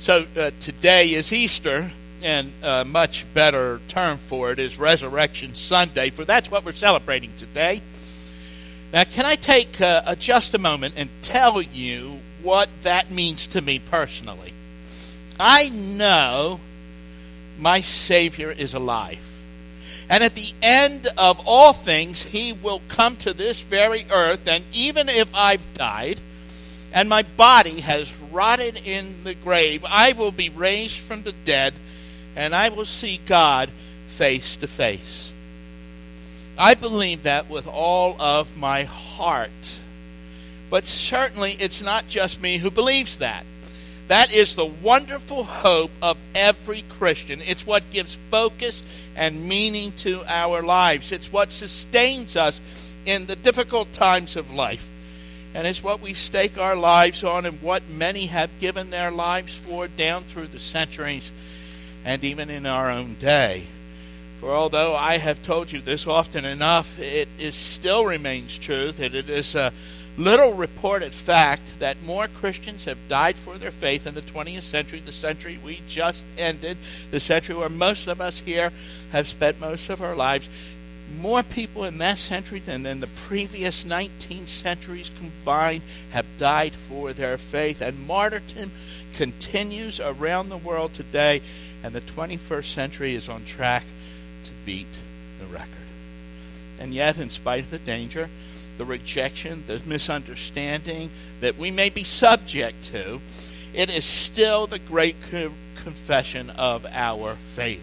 So uh, today is Easter, and a much better term for it is Resurrection Sunday, for that's what we're celebrating today. Now, can I take uh, just a moment and tell you what that means to me personally? I know my Savior is alive. And at the end of all things, He will come to this very earth, and even if I've died, and my body has rotted in the grave, I will be raised from the dead, and I will see God face to face. I believe that with all of my heart. But certainly it's not just me who believes that. That is the wonderful hope of every Christian. It's what gives focus and meaning to our lives. It's what sustains us in the difficult times of life and it's what we stake our lives on and what many have given their lives for down through the centuries and even in our own day. For although I have told you this often enough, it is still remains true that it is a little reported fact that more Christians have died for their faith in the 20th century, the century we just ended, the century where most of us here have spent most of our lives, more people in that century than in the previous 19 centuries combined have died for their faith. And martyrdom continues around the world today, and the 21st century is on track to beat the record. And yet, in spite of the danger, the rejection, the misunderstanding that we may be subject to, it is still the great confession of our faith.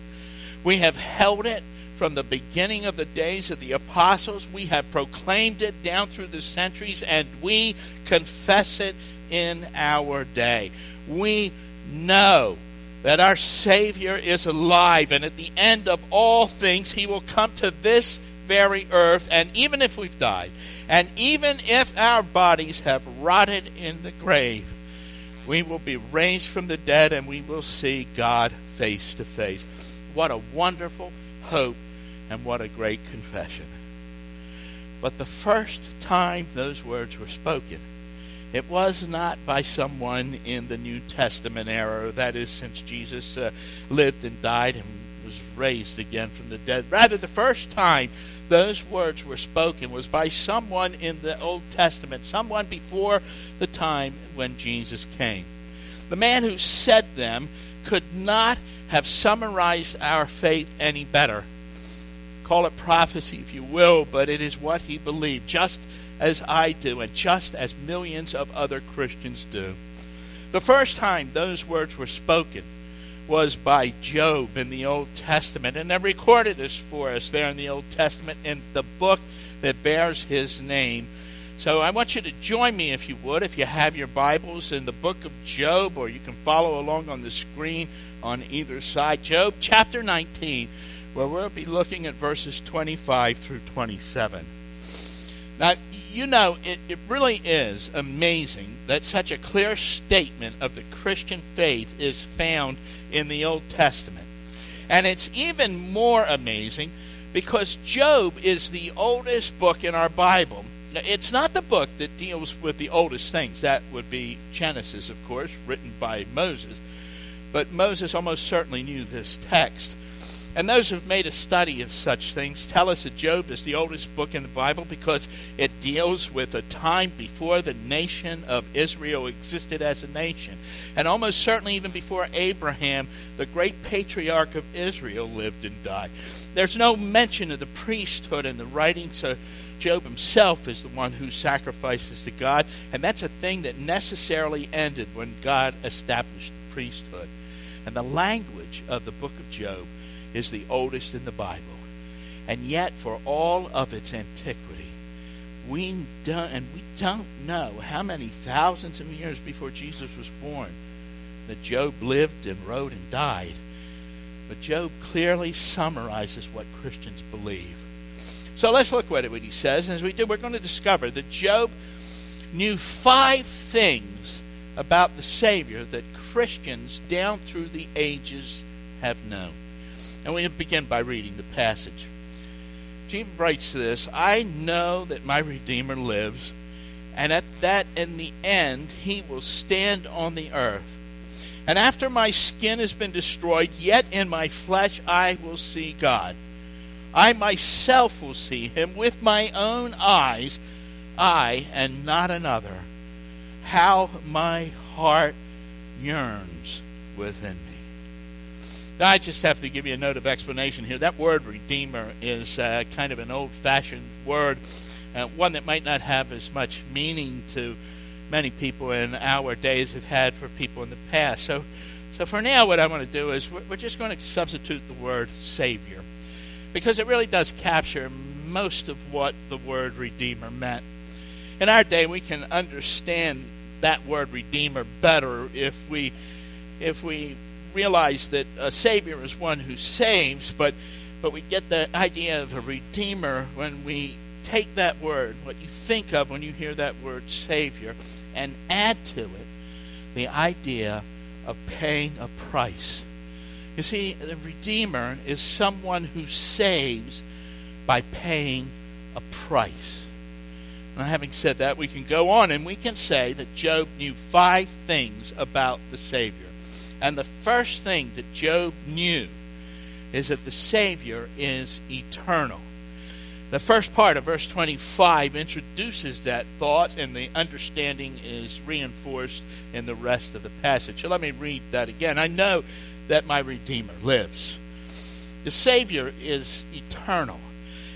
We have held it from the beginning of the days of the apostles. We have proclaimed it down through the centuries, and we confess it in our day. We know that our Savior is alive, and at the end of all things, He will come to this very earth, and even if we've died, and even if our bodies have rotted in the grave, we will be raised from the dead and we will see God face to face. What a wonderful hope and what a great confession. But the first time those words were spoken, it was not by someone in the New Testament era, that is, since Jesus uh, lived and died and was raised again from the dead. Rather, the first time those words were spoken was by someone in the Old Testament, someone before the time when Jesus came. The man who said them could not have summarized our faith any better Call it prophecy if you will, but it is what he believed, just as I do, and just as millions of other Christians do. The first time those words were spoken was by Job in the Old Testament, and they're recorded as for us there in the Old Testament in the book that bears his name. So I want you to join me, if you would, if you have your Bibles in the book of Job, or you can follow along on the screen on either side. Job chapter 19 where we'll be looking at verses 25 through 27. Now, you know, it, it really is amazing that such a clear statement of the Christian faith is found in the Old Testament. And it's even more amazing because Job is the oldest book in our Bible. It's not the book that deals with the oldest things. That would be Genesis, of course, written by Moses. But Moses almost certainly knew this text. And those who've made a study of such things tell us that Job is the oldest book in the Bible because it deals with a time before the nation of Israel existed as a nation. And almost certainly even before Abraham, the great patriarch of Israel, lived and died. There's no mention of the priesthood in the writing, so Job himself is the one who sacrifices to God. And that's a thing that necessarily ended when God established the priesthood. And the language of the book of Job is the oldest in the Bible. And yet, for all of its antiquity, we don't, and we don't know how many thousands of years before Jesus was born that Job lived and wrote and died. But Job clearly summarizes what Christians believe. So let's look at what he says. And as we do, we're going to discover that Job knew five things about the Savior that Christians down through the ages have known. And we begin by reading the passage. James writes this I know that my Redeemer lives, and at that in the end he will stand on the earth. And after my skin has been destroyed, yet in my flesh I will see God. I myself will see him with my own eyes, I and not another. How my heart yearns within me. I just have to give you a note of explanation here. That word redeemer is uh, kind of an old fashioned word, uh, one that might not have as much meaning to many people in our days it had for people in the past. So, so for now, what I want to do is we're, we're just going to substitute the word Savior because it really does capture most of what the word Redeemer meant. In our day, we can understand that word Redeemer better if we if we realize that a Savior is one who saves, but but we get the idea of a Redeemer when we take that word, what you think of when you hear that word Savior, and add to it the idea of paying a price. You see, the Redeemer is someone who saves by paying a price. Now, having said that, we can go on and we can say that Job knew five things about the Savior. And the first thing that Job knew is that the Savior is eternal. The first part of verse 25 introduces that thought, and the understanding is reinforced in the rest of the passage. So let me read that again. I know that my Redeemer lives. The Savior is eternal.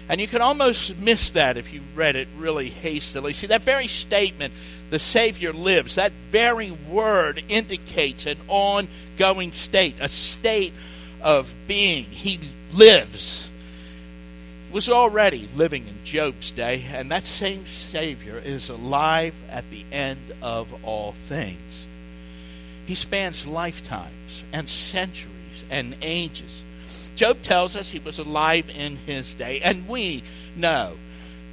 And you can almost miss that if you read it really hastily. See, that very statement, the Savior lives, that very word indicates an ongoing state, a state of being. He lives was already living in Job's day, and that same Savior is alive at the end of all things. He spans lifetimes and centuries and ages. Job tells us he was alive in his day, and we know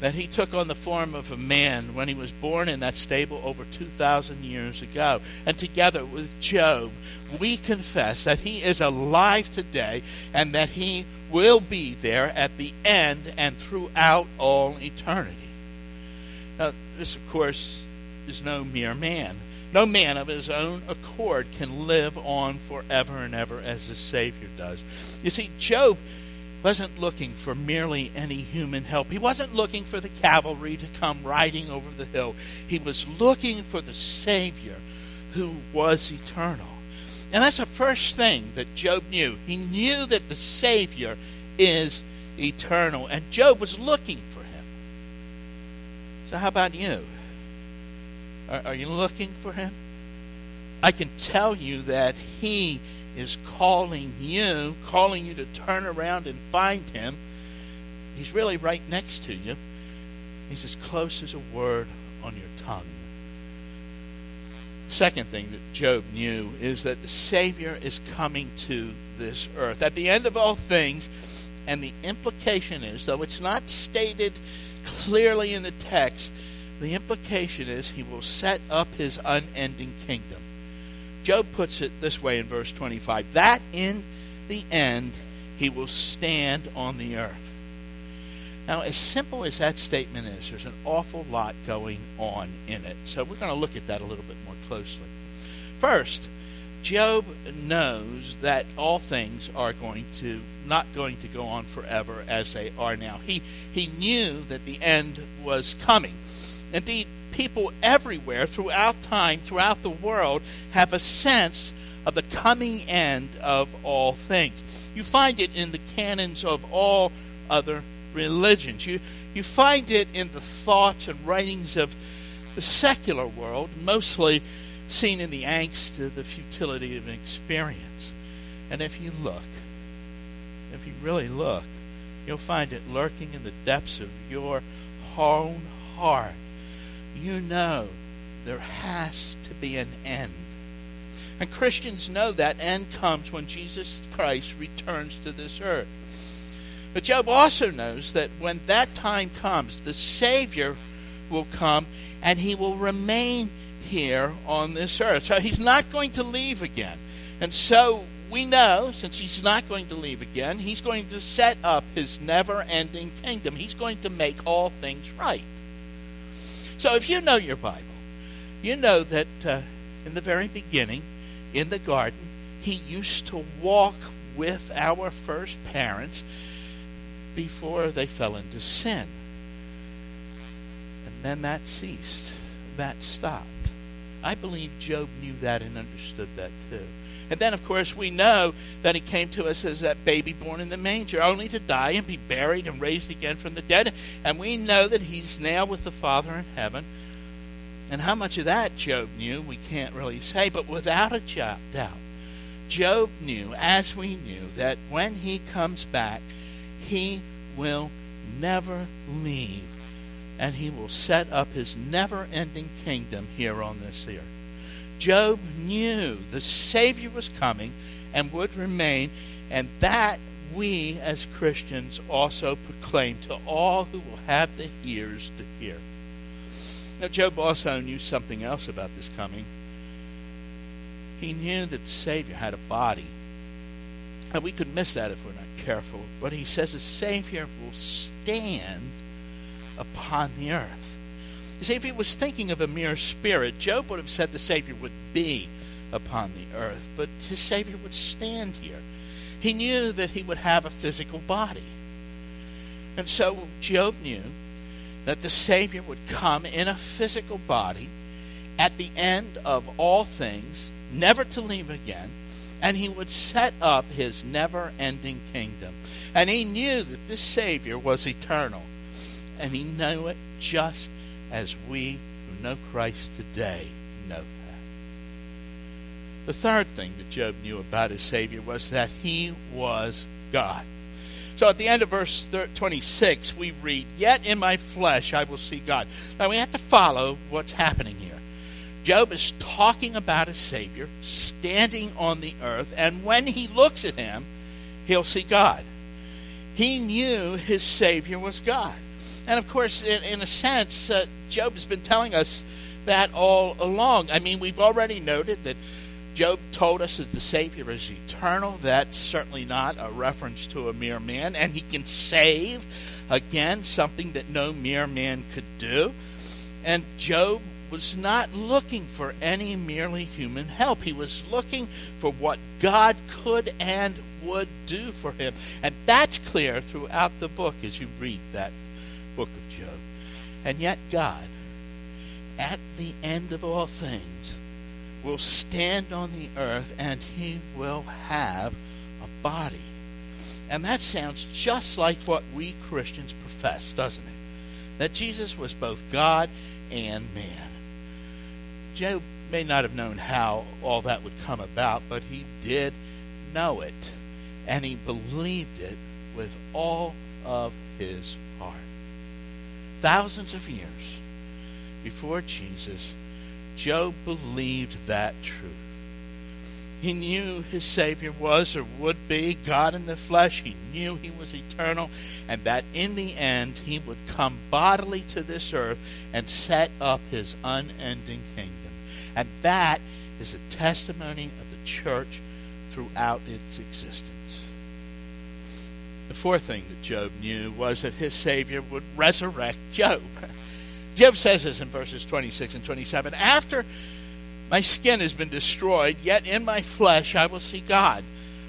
that he took on the form of a man when he was born in that stable over 2,000 years ago. And together with Job, we confess that he is alive today and that he will be there at the end and throughout all eternity. Now, this, of course, is no mere man. No man of his own accord can live on forever and ever as the Savior does. You see, Job wasn't looking for merely any human help. He wasn't looking for the cavalry to come riding over the hill. He was looking for the Savior who was eternal. And that's the first thing that Job knew. He knew that the Savior is eternal. And Job was looking for him. So, how about you? Are, are you looking for him? I can tell you that he is calling you, calling you to turn around and find him. He's really right next to you. He's as close as a word on your tongue. Second thing that Job knew is that the Savior is coming to this earth. At the end of all things, and the implication is, though it's not stated clearly in the text, the implication is he will set up his unending kingdom. Job puts it this way in verse 25 that in the end he will stand on the earth. Now, as simple as that statement is, there's an awful lot going on in it. So we're going to look at that a little bit more closely. First, Job knows that all things are going to not going to go on forever as they are now. He he knew that the end was coming. Indeed, people everywhere throughout time, throughout the world have a sense of the coming end of all things. You find it in the canons of all other religions. You, you find it in the thoughts and writings of the secular world, mostly seen in the angst of the futility of experience. And if you look, if you really look, you'll find it lurking in the depths of your own heart. You know there has to be an end. And Christians know that end comes when Jesus Christ returns to this earth. But Job also knows that when that time comes, the Savior will come and he will remain here on this earth. So he's not going to leave again. And so we know, since he's not going to leave again, he's going to set up his never ending kingdom. He's going to make all things right. So if you know your Bible, you know that uh, in the very beginning, in the garden. He used to walk with our first parents before they fell into sin. And then that ceased. That stopped. I believe Job knew that and understood that too. And then, of course, we know that he came to us as that baby born in the manger, only to die and be buried and raised again from the dead. And we know that he's now with the Father in heaven. And how much of that Job knew, we can't really say, but without a doubt, Job knew, as we knew, that when he comes back, he will never leave, and he will set up his never ending kingdom here on this earth. Job knew the Savior was coming and would remain, and that we as Christians also proclaim to all who will have the ears to hear. Now, Job also knew something else about this coming. He knew that the Savior had a body. And we could miss that if we're not careful. But he says the Savior will stand upon the earth. See, if he was thinking of a mere spirit, Job would have said the Savior would be upon the earth, but his Savior would stand here. He knew that he would have a physical body. And so Job knew that the Savior would come in a physical body at the end of all things, never to leave again, and he would set up his never ending kingdom. And he knew that this Savior was eternal. And he knew it just as we who know Christ today know that. The third thing that Job knew about his Savior was that he was God. So at the end of verse 26, we read, Yet in my flesh I will see God. Now we have to follow what's happening here. Job is talking about a Savior standing on the earth, and when he looks at him, he'll see God. He knew his Savior was God. And of course, in, in a sense, uh, Job has been telling us that all along. I mean, we've already noted that Job told us that the Savior is eternal. That's certainly not a reference to a mere man. And he can save, again, something that no mere man could do. And Job was not looking for any merely human help. He was looking for what God could and would do for him. And that's clear throughout the book as you read that book of Job. And yet, God, at the end of all things, will stand on the earth and he will have a body. And that sounds just like what we Christians profess, doesn't it? That Jesus was both God and man. Job may not have known how all that would come about, but he did know it, and he believed it with all of his heart. Thousands of years before Jesus, Job believed that truth. He knew his Savior was or would be God in the flesh. He knew he was eternal, and that in the end he would come bodily to this earth and set up his unending kingdom. And that is a testimony of the church throughout its existence. The fourth thing that Job knew was that his Savior would resurrect Job. Job says this in verses 26 and 27 After my skin has been destroyed, yet in my flesh I will see God.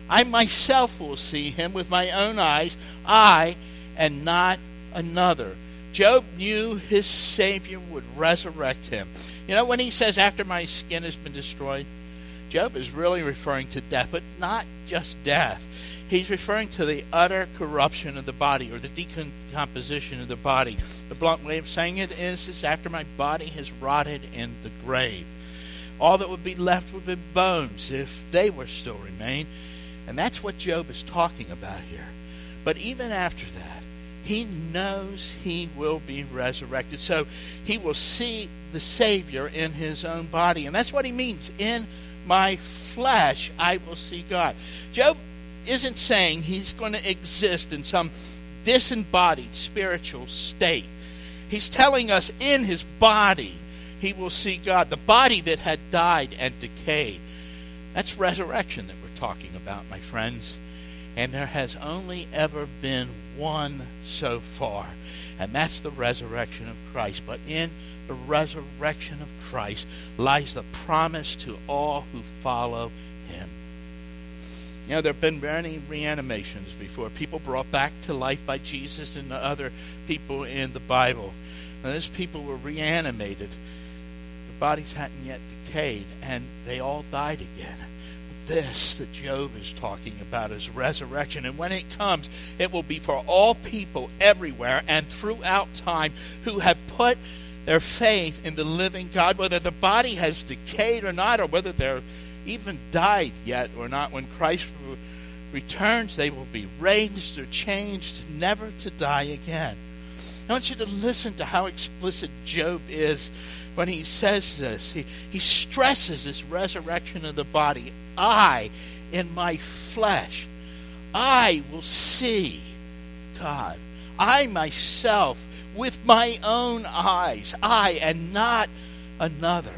I myself will see him with my own eyes, I and not another. Job knew his Savior would resurrect him. You know, when he says, After my skin has been destroyed, Job is really referring to death, but not just death. He's referring to the utter corruption of the body or the decomposition of the body. The blunt way of saying it is, is after my body has rotted in the grave. All that would be left would be bones if they were still remain. And that's what Job is talking about here. But even after that, he knows he will be resurrected. So he will see the Savior in his own body. And that's what he means. In my flesh, I will see God. Job isn't saying he's going to exist in some disembodied spiritual state. He's telling us in his body he will see God, the body that had died and decayed. That's resurrection that we're talking about, my friends. And there has only ever been one so far, and that's the resurrection of Christ. But in the resurrection of Christ lies the promise to all who follow. You know, there have been many reanimations before. People brought back to life by Jesus and the other people in the Bible. And those people were reanimated. Their bodies hadn't yet decayed, and they all died again. This that Job is talking about is resurrection. And when it comes, it will be for all people everywhere and throughout time who have put their faith in the living God, whether the body has decayed or not, or whether they're even died yet or not. When Christ returns, they will be raised or changed, never to die again. I want you to listen to how explicit Job is when he says this. He, he stresses this resurrection of the body. I, in my flesh, I will see God. I myself, with my own eyes, I and not another.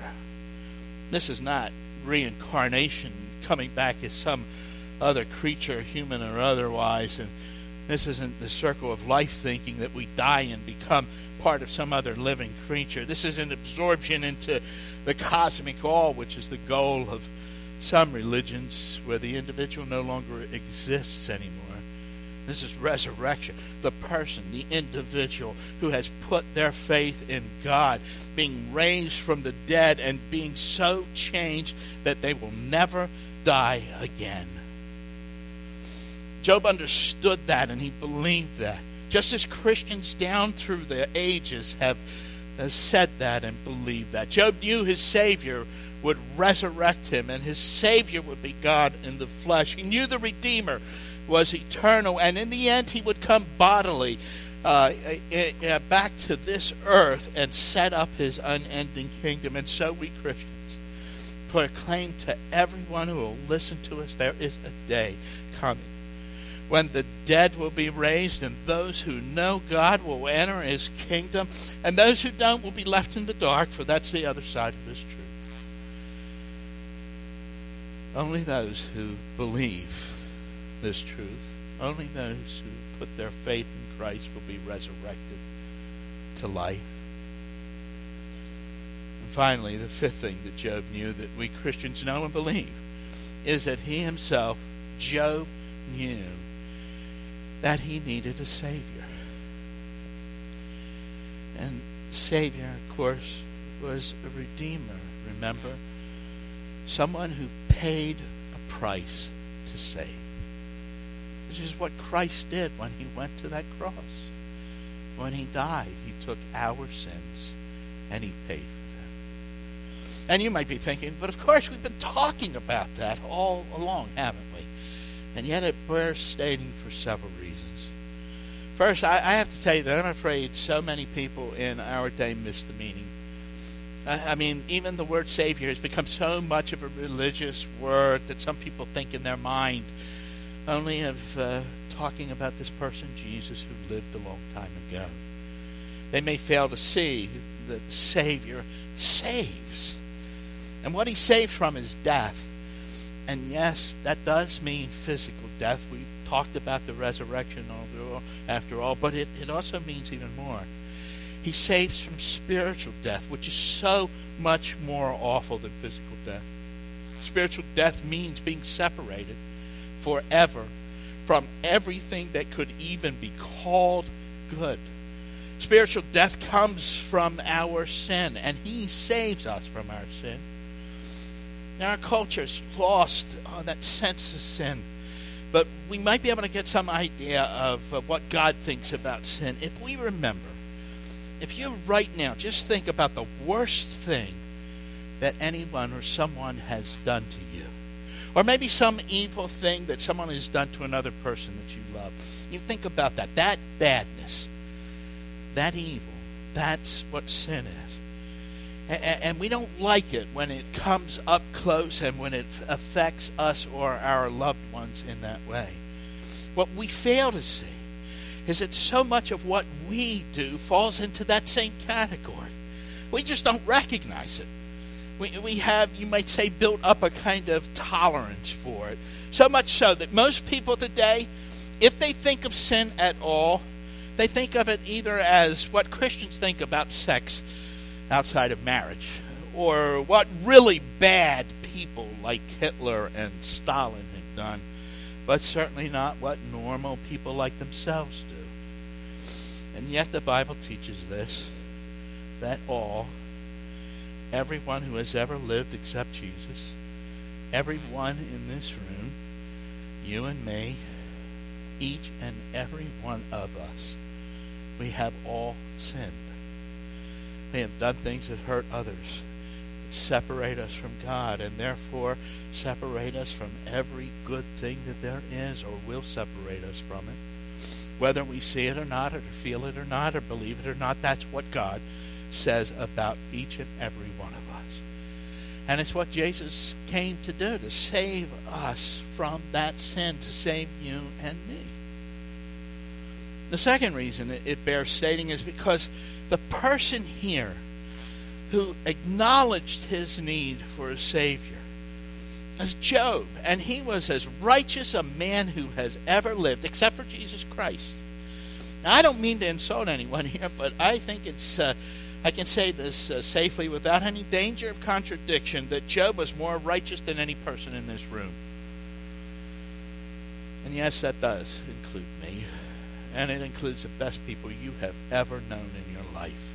This is not reincarnation, coming back as some other creature, human or otherwise. And this isn't the circle of life thinking that we die and become part of some other living creature. This is an absorption into the cosmic all, which is the goal of some religions where the individual no longer exists anymore. This is resurrection. The person, the individual who has put their faith in God, being raised from the dead and being so changed that they will never die again. Job understood that and he believed that. Just as Christians down through the ages have said that and believed that. Job knew his Savior would resurrect him and his Savior would be God in the flesh. He knew the Redeemer was eternal, and in the end, he would come bodily uh, uh, back to this earth and set up his unending kingdom. And so we Christians proclaim to everyone who will listen to us there is a day coming when the dead will be raised, and those who know God will enter his kingdom, and those who don't will be left in the dark, for that's the other side of this truth. Only those who believe this truth. Only those who put their faith in Christ will be resurrected to life. And finally, the fifth thing that Job knew that we Christians know and believe is that he himself, Job, knew that he needed a Savior. And Savior, of course, was a Redeemer, remember? Someone who paid a price to save. This is what Christ did when he went to that cross. When he died, he took our sins and he paid for them. And you might be thinking, but of course we've been talking about that all along, haven't we? And yet it bears stating for several reasons. First, I, I have to tell you that I'm afraid so many people in our day miss the meaning. I, I mean, even the word Savior has become so much of a religious word that some people think in their mind only of uh, talking about this person, Jesus, who lived a long time ago. They may fail to see that the Savior saves. And what he saves from is death. And yes, that does mean physical death. We talked about the resurrection after all, but it, it also means even more. He saves from spiritual death, which is so much more awful than physical death. Spiritual death means being separated forever from everything that could even be called good. Spiritual death comes from our sin, and He saves us from our sin. Now, our culture's lost on that sense of sin, but we might be able to get some idea of uh, what God thinks about sin if we remember. If you right now just think about the worst thing that anyone or someone has done to you, or maybe some evil thing that someone has done to another person that you love. You think about that. That badness, that evil, that's what sin is. And we don't like it when it comes up close and when it affects us or our loved ones in that way. What we fail to see is that so much of what we do falls into that same category. We just don't recognize it. We, we have, you might say, built up a kind of tolerance for it. So much so that most people today, if they think of sin at all, they think of it either as what Christians think about sex outside of marriage, or what really bad people like Hitler and Stalin have done, but certainly not what normal people like themselves do. And yet the Bible teaches this that all everyone who has ever lived except Jesus, everyone in this room, you and me, each and every one of us, we have all sinned. We have done things that hurt others, that separate us from God, and therefore separate us from every good thing that there is or will separate us from it. Whether we see it or not, or feel it or not, or believe it or not, that's what God says about each and every one of us. And it's what Jesus came to do, to save us from that sin, to save you and me. The second reason it bears stating is because the person here who acknowledged his need for a Savior is Job, and he was as righteous a man who has ever lived, except for Jesus Christ. Now, I don't mean to insult anyone here, but I think it's uh, I can say this uh, safely without any danger of contradiction that Job was more righteous than any person in this room. And yes, that does include me. And it includes the best people you have ever known in your life.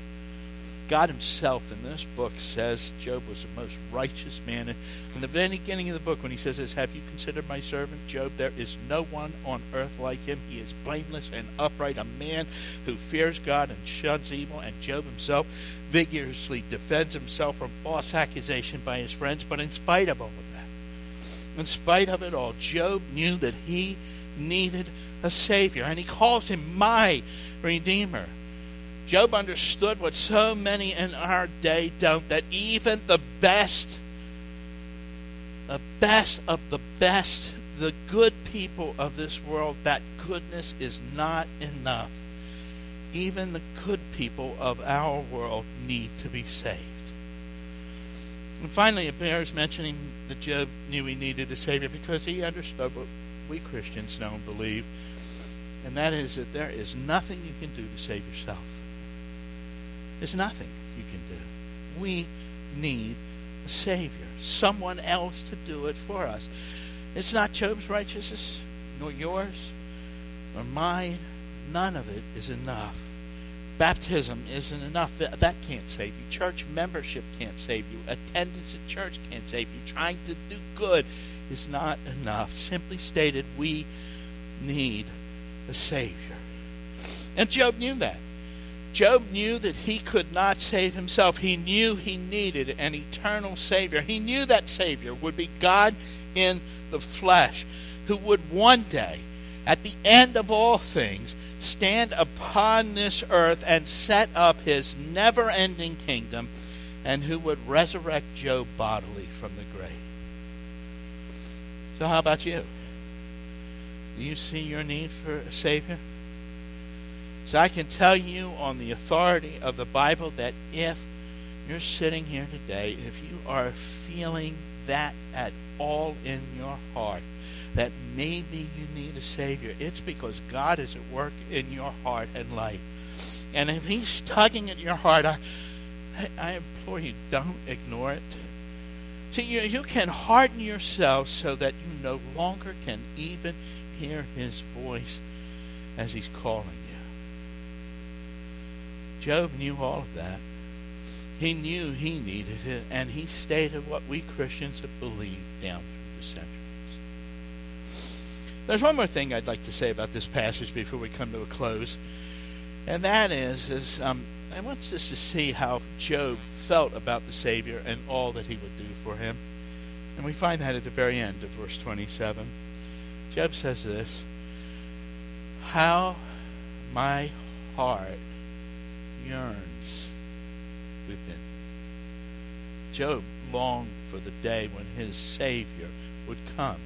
God Himself in this book says Job was the most righteous man. In the very beginning of the book, when He says this, Have you considered my servant Job? There is no one on earth like him. He is blameless and upright, a man who fears God and shuns evil. And Job himself vigorously defends himself from false accusation by his friends. But in spite of all of that, in spite of it all, Job knew that he needed a Savior, and He calls Him my Redeemer. Job understood what so many in our day don't that even the best, the best of the best, the good people of this world, that goodness is not enough. Even the good people of our world need to be saved. And finally, it bears mentioning that Job knew he needed a Savior because he understood what we Christians know and believe, and that is that there is nothing you can do to save yourself. There's nothing you can do. We need a Savior, someone else to do it for us. It's not Job's righteousness, nor yours, nor mine. None of it is enough. Baptism isn't enough. That can't save you. Church membership can't save you. Attendance at church can't save you. Trying to do good is not enough. Simply stated, we need a Savior. And Job knew that. Job knew that he could not save himself. He knew he needed an eternal Savior. He knew that Savior would be God in the flesh, who would one day, at the end of all things, stand upon this earth and set up his never ending kingdom, and who would resurrect Job bodily from the grave. So, how about you? Do you see your need for a Savior? So I can tell you on the authority of the Bible that if you're sitting here today, if you are feeling that at all in your heart, that maybe you need a Savior, it's because God is at work in your heart and life. And if He's tugging at your heart, I, I implore you, don't ignore it. See, you, you can harden yourself so that you no longer can even hear His voice as He's calling. Job knew all of that. He knew he needed it, and he stated what we Christians have believed down through the centuries. There's one more thing I'd like to say about this passage before we come to a close, and that is, is um, I want us to see how Job felt about the Savior and all that he would do for him. And we find that at the very end of verse 27. Job says this How my heart yearns within. Job longed for the day when his Savior would come.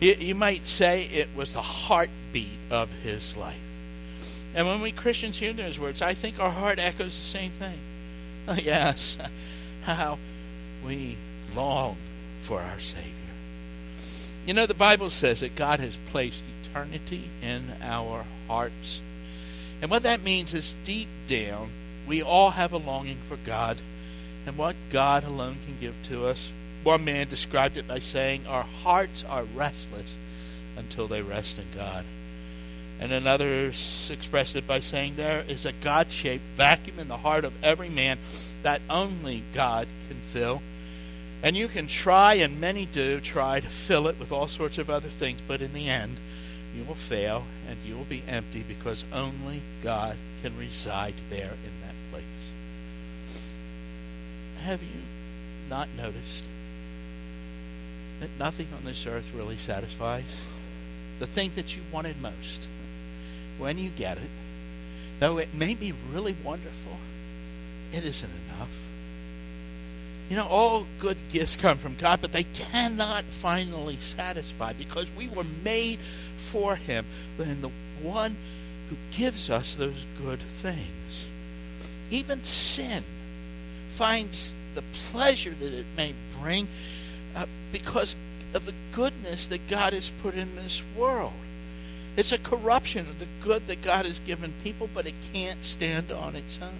You, might say it was the heartbeat of his life. And when we Christians hear those words, I think our heart echoes the same thing. Oh, yes, how we long for our Savior. You know, the Bible says that God has placed eternity in our hearts. And what that means is deep down, we all have a longing for God and what God alone can give to us. One man described it by saying, Our hearts are restless until they rest in God. And another expressed it by saying, There is a God shaped vacuum in the heart of every man that only God can fill. And you can try, and many do, try to fill it with all sorts of other things, but in the end, you will fail and you will be empty because only God can reside there in that place. Have you not noticed that nothing on this earth really satisfies? The thing that you wanted most, when you get it, though it may be really wonderful, it isn't enough. You know, all good gifts come from God, but they cannot finally satisfy because we were made for Him and the one who gives us those good things. Even sin finds the pleasure that it may bring uh, because of the goodness that God has put in this world. It's a corruption of the good that God has given people, but it can't stand on its own.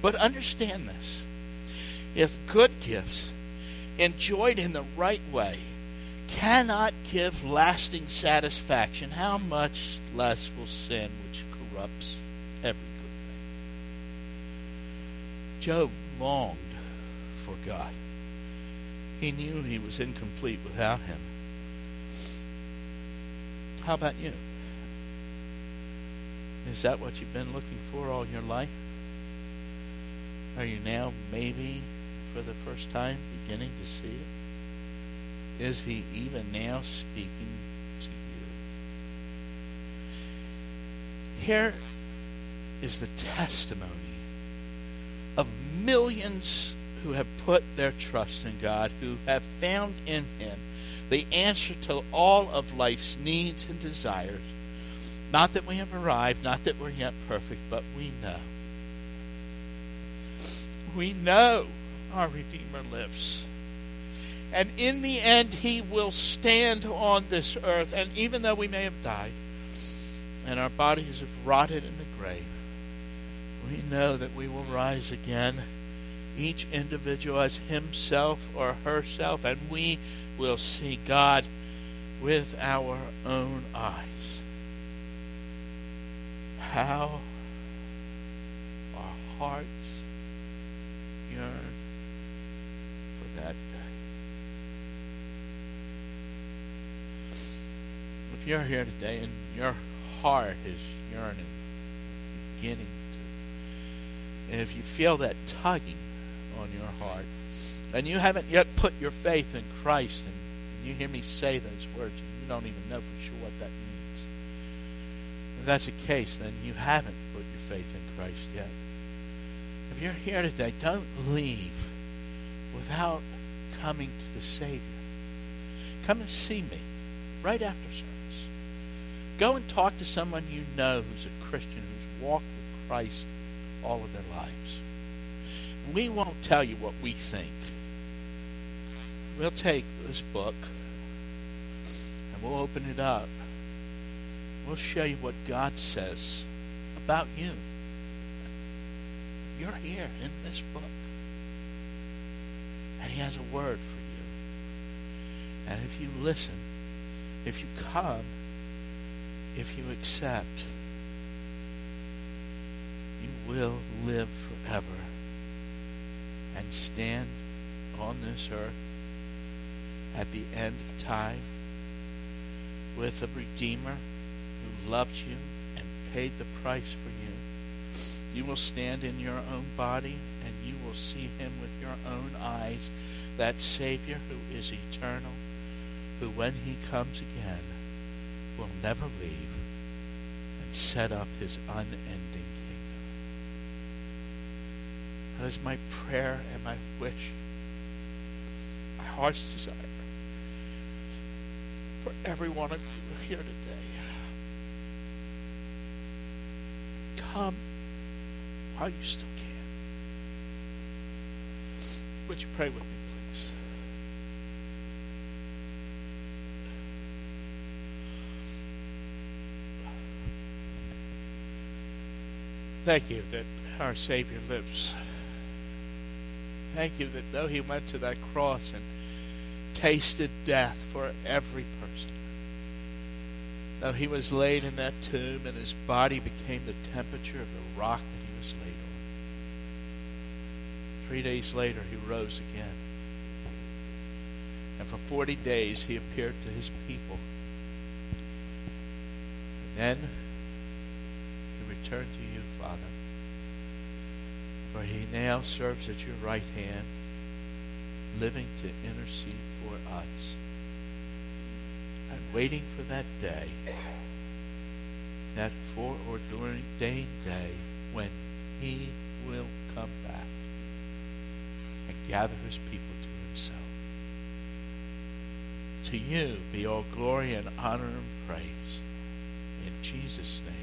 But understand this if good gifts, enjoyed in the right way, cannot give lasting satisfaction, how much less will sin, which corrupts every good thing? Job longed for God. He knew he was incomplete without him. How about you? Is that what you've been looking for all your life? Are you now maybe for the first time beginning to see it? Is he even now speaking to you? Here is the testimony of millions who have put their trust in God, who have found in him the answer to all of life's needs and desires. Not that we have arrived, not that we're yet perfect, but we know. We know our Redeemer lives. And in the end, he will stand on this earth. And even though we may have died and our bodies have rotted in the grave, we know that we will rise again, each individual as himself or herself, and we will see God with our own eyes. How our hearts yearn that day. You're here today and your heart is yearning, beginning to, and if you feel that tugging on your heart, and you haven't yet put your faith in Christ, and you hear me say those words, and you don't even know for sure what that means. If that's the case, then you haven't put your faith in Christ yet. If you're here today, don't leave without coming to the Savior. Come and see me right after service. Go and talk to someone you know who's a Christian, who's walked with Christ all of their lives. We won't tell you what we think. We'll take this book and we'll open it up. We'll show you what God says about you. You're here in this book. And He has a word for you. And if you listen, if you come, if you accept, you will live forever and stand on this earth at the end of time with a Redeemer who loved you and paid the price for you. You will stand in your own body and you will see him with your own eyes, that Savior who is eternal, who when he comes again will never leave and set up his unending kingdom. That is my prayer and my wish, my heart's desire for every one of you here today. Come while you still can. Would you pray with me? Thank you that our Savior lives. Thank you that though he went to that cross and tasted death for every person, though he was laid in that tomb and his body became the temperature of the rock that he was laid on, three days later he rose again. And for 40 days he appeared to his people. And then returned to you, Father. For he now serves at your right hand, living to intercede for us. And waiting for that day, that foreordained day when he will come back and gather his people to himself. To you be all glory and honor and praise. In Jesus' name.